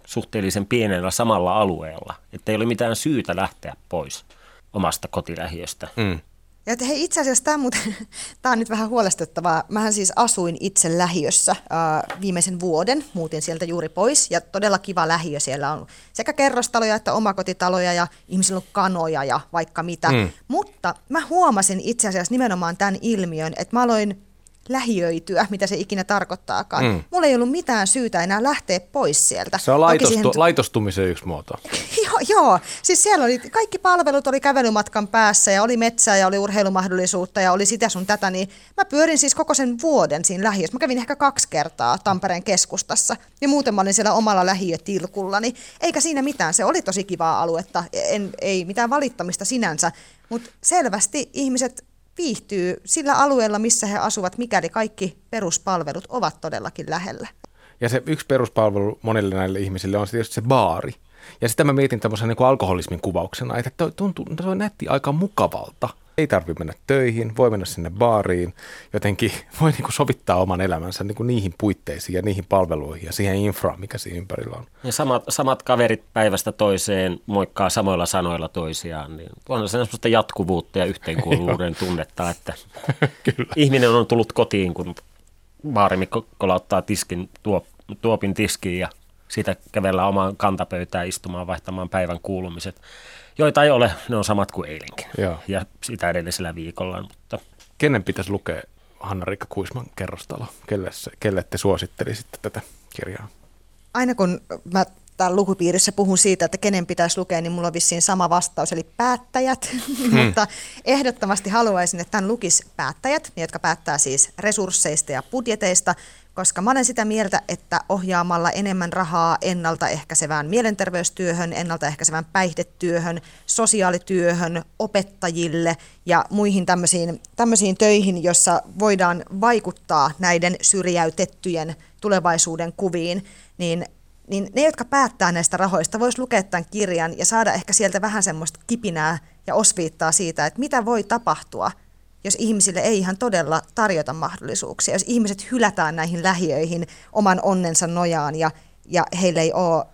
suhteellisen pienellä samalla alueella, että ei ole mitään syytä lähteä pois omasta kotilähiöstä. Mm. Ja että hei, itse asiassa tämä, mutta, tämä on nyt vähän huolestuttavaa. Mähän siis asuin itse lähiössä äh, viimeisen vuoden, muutin sieltä juuri pois ja todella kiva lähiö. Siellä on sekä kerrostaloja että omakotitaloja ja ihmisillä on kanoja ja vaikka mitä. Mm. Mutta mä huomasin itse asiassa nimenomaan tämän ilmiön, että mä aloin lähiöityä, mitä se ikinä tarkoittaakaan. Mm. Mulla ei ollut mitään syytä enää lähteä pois sieltä. Se on laitostu, siihen... laitostumisen yksi muoto. joo, joo, siis siellä oli, kaikki palvelut oli kävelymatkan päässä ja oli metsää ja oli urheilumahdollisuutta ja oli sitä sun tätä, niin mä pyörin siis koko sen vuoden siinä lähiössä. Mä kävin ehkä kaksi kertaa Tampereen keskustassa ja muuten mä olin siellä omalla lähiötilkullani. Eikä siinä mitään, se oli tosi kivaa aluetta, en, ei mitään valittamista sinänsä, mutta selvästi ihmiset viihtyy sillä alueella, missä he asuvat, mikäli kaikki peruspalvelut ovat todellakin lähellä. Ja se yksi peruspalvelu monille näille ihmisille on tietysti se baari. Ja sitä mä mietin tämmöisen niin alkoholismin kuvauksena, että tuntuu, toi näytti aika mukavalta – ei tarvitse mennä töihin, voi mennä sinne baariin, jotenkin voi niin kuin sovittaa oman elämänsä niin kuin niihin puitteisiin ja niihin palveluihin ja siihen infraan, mikä siinä ympärillä on. Ja samat, samat kaverit päivästä toiseen moikkaa samoilla sanoilla toisiaan, niin on se sellaista jatkuvuutta ja yhteenkuuluvuuden tunnetta, että Kyllä. ihminen on tullut kotiin, kun baarimikko kolauttaa tiskin, tuop, tuopin tiskiin ja siitä kävellä omaan kantapöytään istumaan vaihtamaan päivän kuulumiset joita ei ole, ne on samat kuin eilenkin Joo. ja sitä edellisellä viikolla. Mutta... Kenen pitäisi lukea Hanna-Riikka Kuisman kerrostalo? Kelle, kelle te suosittelisitte tätä kirjaa? Aina kun mä täällä lukupiirissä puhun siitä, että kenen pitäisi lukea, niin mulla on vissiin sama vastaus, eli päättäjät. Hmm. Mutta ehdottomasti haluaisin, että tämän lukisi päättäjät, jotka päättää siis resursseista ja budjeteista, koska mä olen sitä mieltä, että ohjaamalla enemmän rahaa ennaltaehkäisevään mielenterveystyöhön, ennaltaehkäisevään päihdetyöhön, sosiaalityöhön, opettajille ja muihin tämmöisiin, tämmöisiin töihin, jossa voidaan vaikuttaa näiden syrjäytettyjen tulevaisuuden kuviin, niin niin ne, jotka päättää näistä rahoista, vois lukea tämän kirjan ja saada ehkä sieltä vähän semmoista kipinää ja osviittaa siitä, että mitä voi tapahtua, jos ihmisille ei ihan todella tarjota mahdollisuuksia, jos ihmiset hylätään näihin lähiöihin oman onnensa nojaan ja, ja heillä ei ole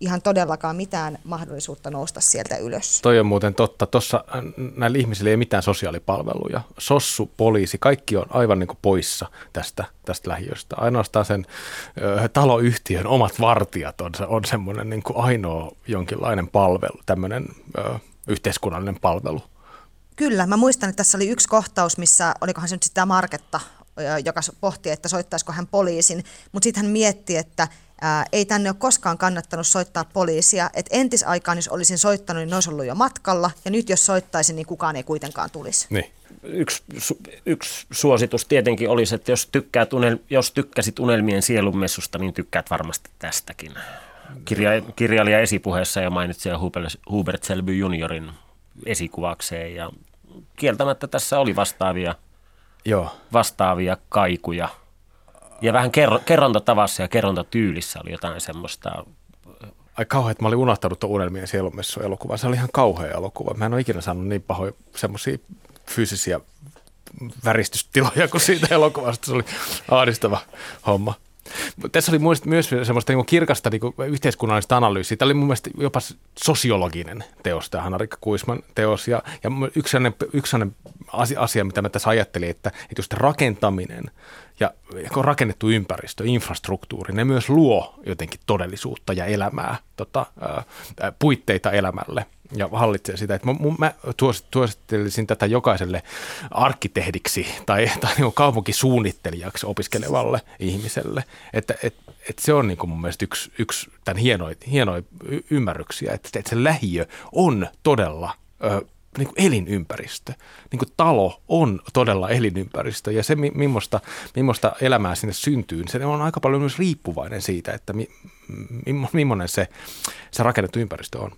ihan todellakaan mitään mahdollisuutta nousta sieltä ylös. Toi on muuten totta. Tuossa äh, näillä ihmisillä ei mitään sosiaalipalveluja. Sossu, poliisi, kaikki on aivan niin kuin poissa tästä, tästä lähiöstä. Ainoastaan sen ö, taloyhtiön omat vartijat on, on semmoinen niin ainoa jonkinlainen palvelu, tämmöinen ö, yhteiskunnallinen palvelu. Kyllä, mä muistan, että tässä oli yksi kohtaus, missä, olikohan se nyt sitä Marketta, joka pohti, että soittaisiko hän poliisin, mutta sitten hän mietti, että ää, ei tänne ole koskaan kannattanut soittaa poliisia, että entisaikaan, jos olisin soittanut, niin olisi ollut jo matkalla, ja nyt jos soittaisin, niin kukaan ei kuitenkaan tulisi. Niin. Yksi, yksi suositus tietenkin olisi, että jos, tykkäät unel, jos tykkäsit unelmien sielunmessusta, niin tykkäät varmasti tästäkin. Kirja, kirjailija esipuheessa jo mainitsi Hubert Selby juniorin esikuvakseen ja kieltämättä tässä oli vastaavia, Joo. vastaavia kaikuja. Ja vähän kerro, kerrontatavassa ja kerrontatyylissä oli jotain semmoista. Ai kauhean, että mä olin unohtanut tuon unelmien sielunmessu elokuva. Se oli ihan kauhea elokuva. Mä en ole ikinä saanut niin pahoja semmoisia fyysisiä väristystiloja kuin siitä elokuvasta. Se oli ahdistava homma. Tässä oli myös semmoista niin kirkasta niin yhteiskunnallista analyysiä. Tämä oli mun mielestä jopa sosiologinen teos, tämä Hanna-Rikka Kuisman teos. Ja, ja yksi sellainen, yksi sellainen asia, mitä mä tässä ajattelin, että, että just rakentaminen ja on rakennettu ympäristö, infrastruktuuri, ne myös luo jotenkin todellisuutta ja elämää, tota, puitteita elämälle ja hallitsee sitä. Että mä, mä suosittelisin tätä jokaiselle arkkitehdiksi tai, tai niin kaupunkisuunnittelijaksi opiskelevalle ihmiselle. Että et, et se on niin kuin mun mielestä yksi, yksi tämän hienoja, hienoja ymmärryksiä, että, että se lähiö on todella niin kuin elinympäristö. Niin kuin talo on todella elinympäristö ja se, millaista, millaista elämää sinne syntyy, se on aika paljon myös riippuvainen siitä, että mi, millainen se, se rakennettu ympäristö on.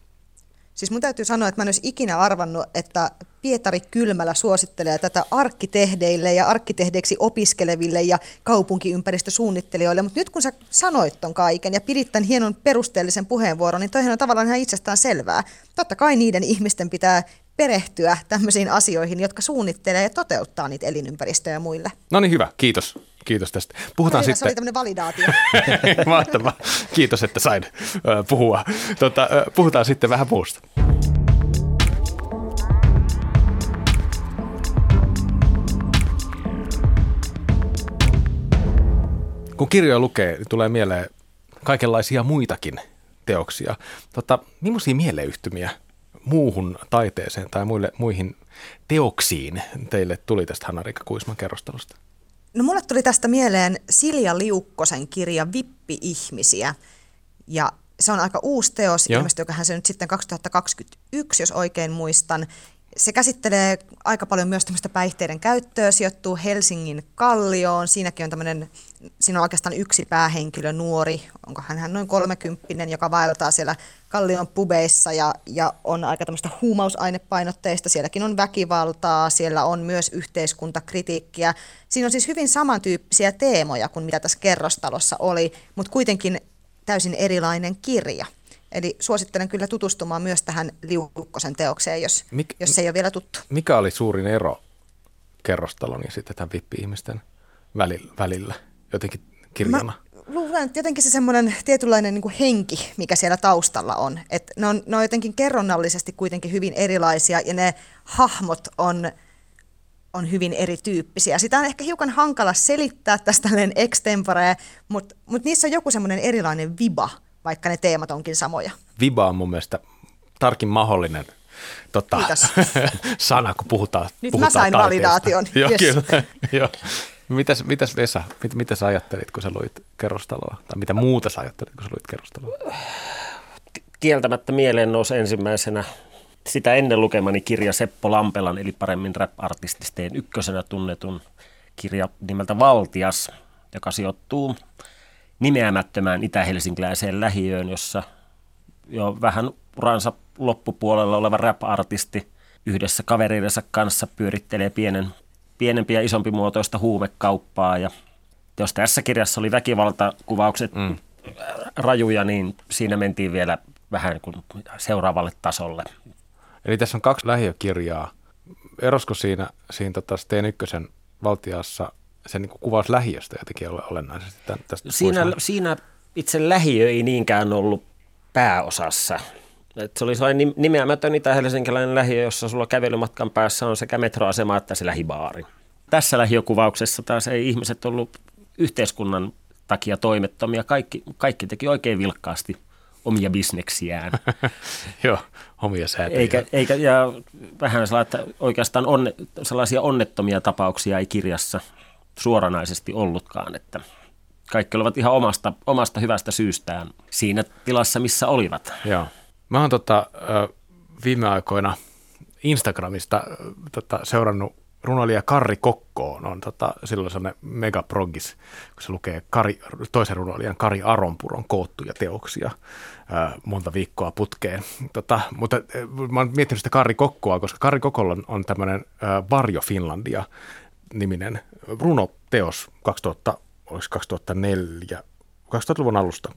Siis mun täytyy sanoa, että mä en olisi ikinä arvannut, että Pietari Kylmälä suosittelee tätä arkkitehdeille ja arkkitehdeiksi opiskeleville ja kaupunkiympäristösuunnittelijoille, mutta nyt kun sä sanoit ton kaiken ja pidit tämän hienon perusteellisen puheenvuoron, niin toihan on tavallaan ihan itsestään selvää. Totta kai niiden ihmisten pitää perehtyä tämmöisiin asioihin, jotka suunnittelee ja toteuttaa niitä elinympäristöjä muille. No niin, hyvä. Kiitos. Kiitos tästä. Puhutaan Välillä sitten... Se oli tämmöinen validaatio. Mahtavaa. Kiitos, että sain uh, puhua. Tota, uh, puhutaan sitten vähän muusta. Kun kirjoja lukee, niin tulee mieleen kaikenlaisia muitakin teoksia. Tota, millaisia mieleyhtymiä muuhun taiteeseen tai muille, muihin teoksiin teille tuli tästä Hanna-Riikka Kuisman kerrostelusta? No mulle tuli tästä mieleen Silja Liukkosen kirja Vippi-ihmisiä. Ja se on aika uusi teos, ilmestyykö se nyt sitten 2021, jos oikein muistan. Se käsittelee aika paljon myös tämmöistä päihteiden käyttöä, sijoittuu Helsingin Kallioon. Siinäkin on tämmöinen, siinä on oikeastaan yksi päähenkilö, nuori, onko hän noin kolmekymppinen, joka vaeltaa siellä Kallion pubeissa ja, ja on aika tämmöistä huumausainepainotteista. Sielläkin on väkivaltaa, siellä on myös yhteiskuntakritiikkiä. Siinä on siis hyvin samantyyppisiä teemoja kuin mitä tässä kerrostalossa oli, mutta kuitenkin täysin erilainen kirja. Eli suosittelen kyllä tutustumaan myös tähän Liukkosen teokseen, jos, Mik, jos se ei ole vielä tuttu. Mikä oli suurin ero kerrostalon ja sitten tämän vippi-ihmisten välillä, jotenkin kirjana? Mä luulen, että jotenkin se semmoinen tietynlainen niin henki, mikä siellä taustalla on. Että ne, on, ne on jotenkin kerronnallisesti kuitenkin hyvin erilaisia ja ne hahmot on, on hyvin erityyppisiä. Sitä on ehkä hiukan hankala selittää tästä extempore, mutta, mutta niissä on joku semmoinen erilainen viba – vaikka ne teemat onkin samoja. Viba on mun mielestä tarkin mahdollinen tota, sana, kun puhutaan Nyt puhutaan mä sain taiteesta. validaation. Joo, yes. kyllä. Joo. Mitäs, mitäs Vesa, mit, mitä sä ajattelit, kun sä luit kerrostaloa? Tai mitä muuta sä ajattelit, kun sä luit kerrostaloa? kieltämättä mieleen nousi ensimmäisenä sitä ennen lukemani kirja Seppo Lampelan, eli paremmin rap-artististeen ykkösenä tunnetun kirja nimeltä Valtias, joka sijoittuu nimeämättömään itä-helsinkiläiseen lähiöön, jossa jo vähän uransa loppupuolella oleva rap-artisti yhdessä kaveriidensa kanssa pyörittelee pienen, pienempi ja isompi muotoista huumekauppaa. Ja jos tässä kirjassa oli väkivaltakuvaukset mm. rajuja, niin siinä mentiin vielä vähän kuin seuraavalle tasolle. Eli tässä on kaksi lähiökirjaa. Erosko siinä, siinä tota Steen ykkösen valtiassa se niin kuvaus lähiöstä jotenkin olennaisesti tämän, tästä siinä, siinä itse lähiö ei niinkään ollut pääosassa. Et se oli sellainen nimeämätön itä-helsinkiläinen lähiö, jossa sulla kävelymatkan päässä on sekä metroasema että se lähibaari. Tässä lähiökuvauksessa taas ei ihmiset ollut yhteiskunnan takia toimettomia. Kaikki, kaikki teki oikein vilkkaasti omia bisneksiään. Joo, omia säätöjä. Eikä, eikä, ja vähän sellaista, että oikeastaan onne, sellaisia onnettomia tapauksia ei kirjassa suoranaisesti ollutkaan, että kaikki olivat ihan omasta, omasta hyvästä syystään siinä tilassa, missä olivat. Joo. Mä oon tota, viime aikoina Instagramista tota, seurannut runoilija Karri Kokkoon on tota, silloin sellainen megaprogis, kun se lukee Kari, toisen runoilijan Kari Aronpuron koottuja teoksia ää, monta viikkoa putkeen. Tota, mutta mä oon miettinyt sitä Kari Kokkoa, koska Kari Kokolla on, on tämmöinen Varjo Finlandia niminen runoteos 2000, olisi 2004 2000-luvun alusta, 2004-2005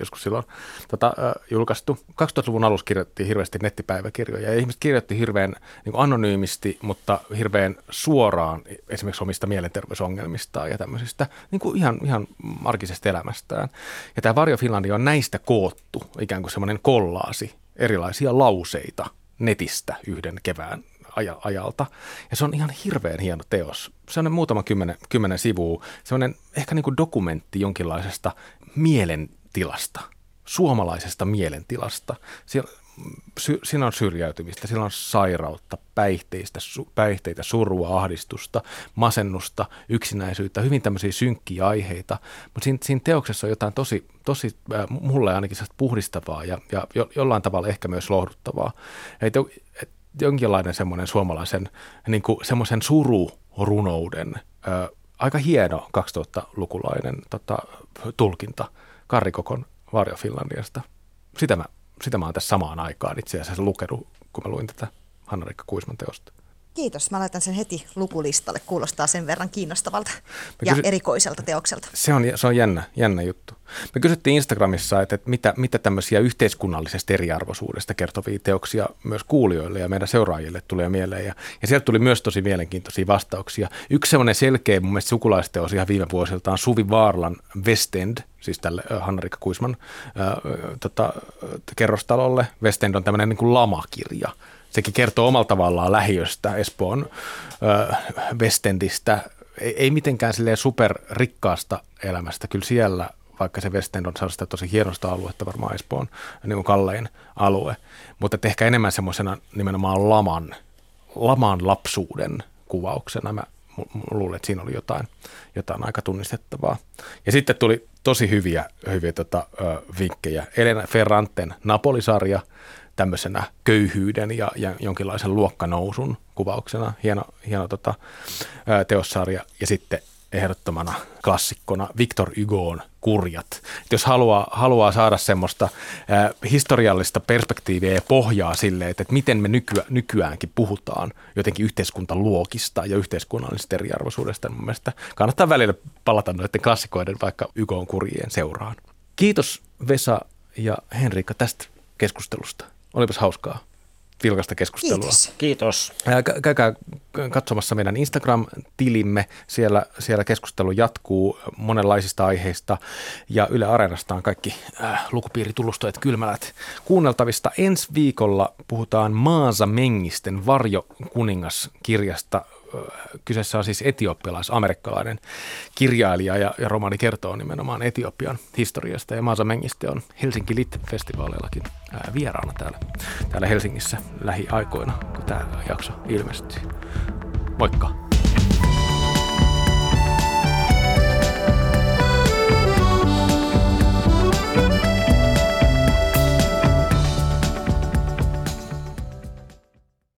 joskus silloin tota, äh, julkaistu. 2000-luvun alussa kirjoitettiin hirveästi nettipäiväkirjoja ja ihmiset kirjoitti hirveän niin kuin anonyymisti, mutta hirveän suoraan esimerkiksi omista mielenterveysongelmistaan ja tämmöisistä niin kuin ihan, ihan arkisesta elämästään. Ja tämä Varjo Finlandia on näistä koottu ikään kuin semmoinen kollaasi erilaisia lauseita netistä yhden kevään ajalta. Ja se on ihan hirveän hieno teos. Se on muutama kymmenen, kymmenen sivua. on ehkä niin kuin dokumentti jonkinlaisesta mielentilasta, suomalaisesta mielentilasta. Siellä, sy, siinä on syrjäytymistä, siellä on sairautta, päihteistä, su, päihteitä, surua, ahdistusta, masennusta, yksinäisyyttä, hyvin tämmöisiä synkkiä aiheita. Mutta siinä, siinä teoksessa on jotain tosi, tosi äh, mulle ainakin puhdistavaa ja, ja jo, jollain tavalla ehkä myös lohduttavaa. Et, et, jonkinlainen semmoinen suomalaisen niin kuin semmoisen sururunouden, ö, aika hieno 2000-lukulainen tota, tulkinta Karrikokon Varjo Finlandiasta. Sitä mä, sitä mä oon tässä samaan aikaan itse asiassa lukenut, kun mä luin tätä Hanna-Rikka Kuisman teosta. Kiitos. Mä laitan sen heti lukulistalle. Kuulostaa sen verran kiinnostavalta ja kysy- erikoiselta teokselta. Se on, se on jännä, jännä juttu. Me kysyttiin Instagramissa, että, että mitä, mitä tämmöisiä yhteiskunnallisesta eriarvoisuudesta kertovia teoksia myös kuulijoille ja meidän seuraajille tulee mieleen. Ja, ja sieltä tuli myös tosi mielenkiintoisia vastauksia. Yksi semmoinen selkeä mun mielestä sukulaisteos ihan viime vuosilta on Suvi Vaarlan West End, siis tälle Hanna-Rikka Kuisman äh, tota, kerrostalolle. West End on tämmöinen niin kuin lamakirja sekin kertoo omalla tavallaan lähiöstä, Espoon ö, Westendistä, ei, ei mitenkään silleen superrikkaasta elämästä, kyllä siellä vaikka se West End on sellaista tosi hienosta aluetta, varmaan Espoon niin kuin kallein alue, mutta ehkä enemmän semmoisena nimenomaan laman, laman lapsuuden kuvauksena. Mä luulen, että siinä oli jotain, jotain aika tunnistettavaa. Ja sitten tuli tosi hyviä, hyviä tota, ö, vinkkejä. Elena Ferranten Napolisarja, tämmöisenä köyhyyden ja, ja jonkinlaisen luokkanousun kuvauksena. Hieno, hieno tota, teossarja. Ja sitten ehdottomana klassikkona Victor Hugoon Kurjat. Et jos haluaa, haluaa saada semmoista ää, historiallista perspektiiviä ja pohjaa sille, että, että miten me nykyä, nykyäänkin puhutaan jotenkin yhteiskuntaluokista ja yhteiskunnallisesta eriarvoisuudesta, niin mun kannattaa välillä palata noiden klassikoiden vaikka Hugoon kurjien seuraan. Kiitos Vesa ja Henrikka tästä keskustelusta. Olipas hauskaa vilkasta keskustelua. Kiitos. Kiitos. Käykää katsomassa meidän Instagram-tilimme. Siellä, siellä keskustelu jatkuu monenlaisista aiheista ja Yle Areenasta on kaikki äh, lukupiiritullustojat kylmälät kuunneltavista. Ensi viikolla puhutaan Maasa Mengisten Varjo kuningas kirjasta kyseessä on siis etioppialais amerikkalainen kirjailija ja, ja romaani kertoo nimenomaan Etiopian historiasta. Ja Maasa Mengiste on Helsinki Lit-festivaalillakin ää, vieraana täällä, täällä Helsingissä lähiaikoina, kun tämä jakso ilmestyy. Moikka!